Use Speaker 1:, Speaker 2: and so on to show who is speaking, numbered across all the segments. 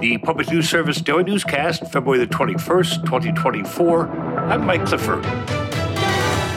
Speaker 1: The Public News Service Daily Newscast, February the 21st, 2024. I'm Mike Clifford.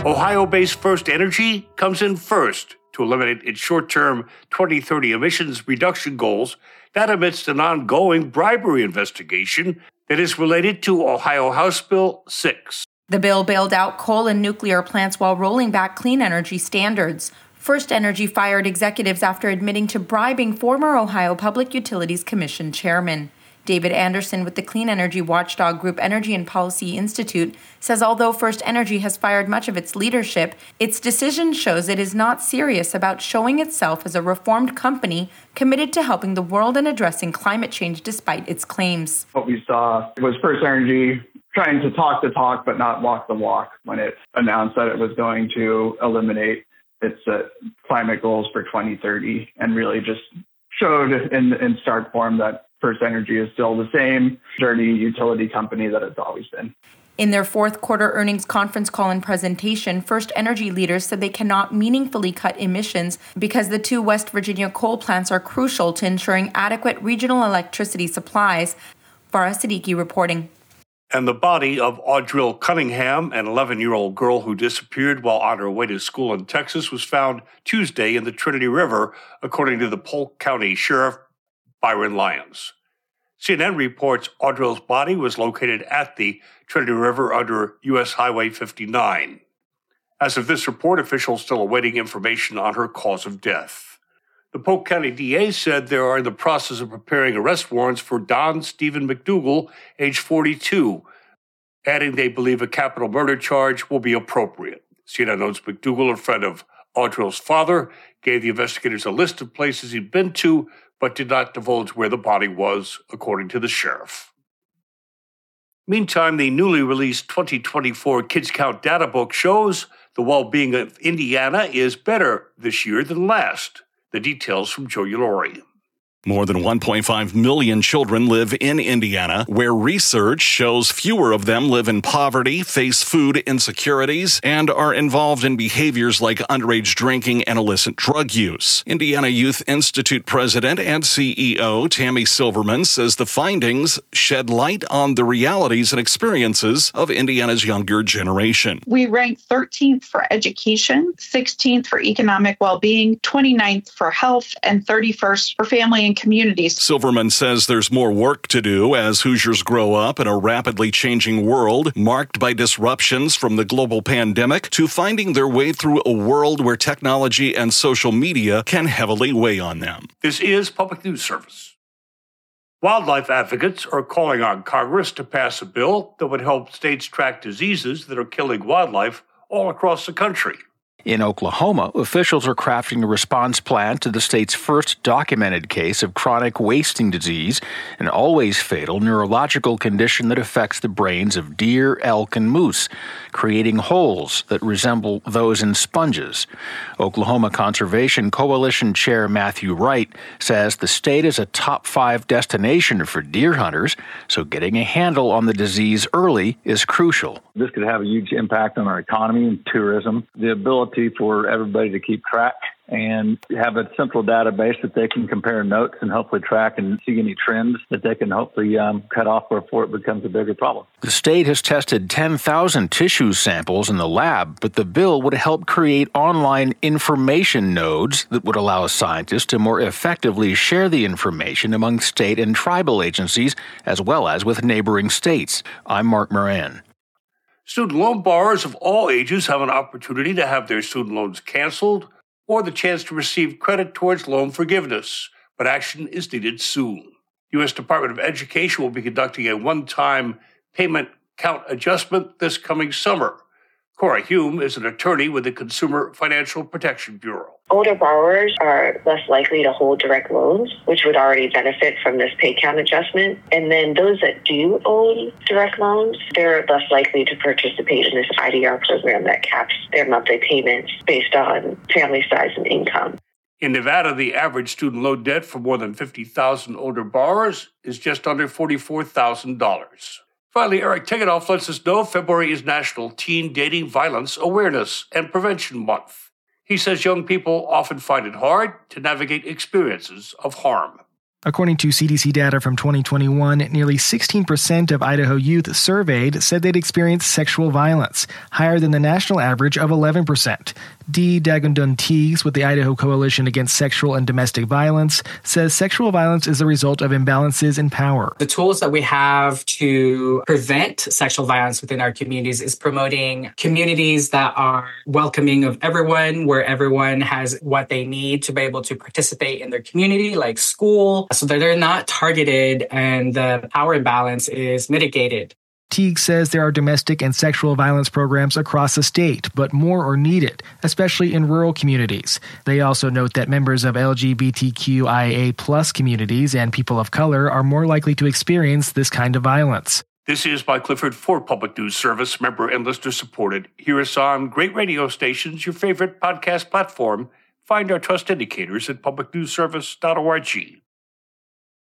Speaker 1: Ohio based FirstEnergy comes in first to eliminate its short term 2030 emissions reduction goals, that amidst an ongoing bribery investigation that is related to Ohio House Bill 6.
Speaker 2: The bill bailed out coal and nuclear plants while rolling back clean energy standards. FirstEnergy fired executives after admitting to bribing former Ohio Public Utilities Commission chairman. David Anderson with the clean energy watchdog group Energy and Policy Institute says although FirstEnergy has fired much of its leadership, its decision shows it is not serious about showing itself as a reformed company committed to helping the world and addressing climate change despite its claims.
Speaker 3: What we saw was FirstEnergy trying to talk the talk but not walk the walk when it announced that it was going to eliminate its uh, climate goals for 2030 and really just showed in, in stark form that FirstEnergy is still the same dirty utility company that it's always been.
Speaker 2: In their fourth quarter earnings conference call and presentation, FirstEnergy leaders said they cannot meaningfully cut emissions because the two West Virginia coal plants are crucial to ensuring adequate regional electricity supplies. Farah Siddiqi reporting
Speaker 1: and the body of Audrii Cunningham, an 11 year old girl who disappeared while on her way to school in Texas, was found Tuesday in the Trinity River, according to the Polk County Sheriff Byron Lyons. CNN reports Audrii's body was located at the Trinity River under U.S. Highway 59. As of this report, officials still awaiting information on her cause of death. The Polk County DA said they are in the process of preparing arrest warrants for Don Steven McDougal, age 42, adding they believe a capital murder charge will be appropriate. CNN notes McDougal, a friend of Audrii's father, gave the investigators a list of places he'd been to, but did not divulge where the body was, according to the sheriff. Meantime, the newly released 2024 Kids Count data book shows the well being of Indiana is better this year than last. The details from Joe Ulori.
Speaker 4: More than 1.5 million children live in Indiana, where research shows fewer of them live in poverty, face food insecurities, and are involved in behaviors like underage drinking and illicit drug use. Indiana Youth Institute president and CEO Tami Silverman says the findings shed light on the realities and experiences of Indiana's younger generation.
Speaker 5: We rank 13th for education, 16th for economic well being, 29th for health, and 31st for family communities.
Speaker 4: Silverman says there's more work to do as Hoosiers grow up in a rapidly changing world marked by disruptions from the global pandemic to finding their way through a world where technology and social media can heavily weigh on them.
Speaker 1: This is Public News Service. Wildlife advocates are calling on Congress to pass a bill that would help states track diseases that are killing wildlife all across the country.
Speaker 6: In Oklahoma, officials are crafting a response plan to the state's first documented case of chronic wasting disease, an always fatal neurological condition that affects the brains of deer, elk, and moose, creating holes that resemble those in sponges. Oklahoma Conservation Coalition Chair Matthew Wright says the state is a top five destination for deer hunters, so getting a handle on the disease early is crucial.
Speaker 7: This could have a huge impact on our economy and tourism. The ability ability for everybody to keep track and have a central database that they can compare notes and hopefully track and see any trends that they can hopefully um, cut off before it becomes a bigger problem.
Speaker 6: The state has tested 10,000 tissue samples in the lab, but the bill would help create online information nodes that would allow scientists to more effectively share the information among state and tribal agencies as well as with neighboring states. I'm Mark Moran.
Speaker 1: Student loan borrowers of all ages have an opportunity to have their student loans canceled or the chance to receive credit towards loan forgiveness, but action is needed soon. The U.S. Department of Education will be conducting a one time payment count adjustment this coming summer. Cora Hume is an attorney with the Consumer Financial Protection Bureau.
Speaker 8: Older borrowers are less likely to hold direct loans, which would already benefit from this pay count adjustment. And then those that do own direct loans, they're less likely to participate in this IDR program that caps their monthly payments based on family size and income.
Speaker 1: In Nevada, the average student loan debt for more than 50,000 older borrowers is just under $44,000. Finally, Eric Tegethoff lets us know February is National Teen Dating Violence Awareness and Prevention Month. He says young people often find it hard to navigate experiences of harm.
Speaker 9: According to CDC data from 2021, nearly 16% of Idaho youth surveyed said they'd experienced sexual violence, higher than the national average of 11%. Dee Dagundun Teagues with the Idaho Coalition Against Sexual and Domestic Violence says sexual violence is a result of imbalances in power.
Speaker 10: The tools that we have to prevent sexual violence within our communities is promoting communities that are welcoming of everyone, where everyone has what they need to be able to participate in their community, like school, so that they're not targeted and the power imbalance is mitigated.
Speaker 9: Teague says there are domestic and sexual violence programs across the state, but more are needed, especially in rural communities. They also note that members of LGBTQIA plus communities and people of color are more likely to experience this kind of violence.
Speaker 1: This is by Clifford for Public News Service, member and listener supported. Hear us on great radio stations, your favorite podcast platform. Find our trust indicators at publicnewsservice.org.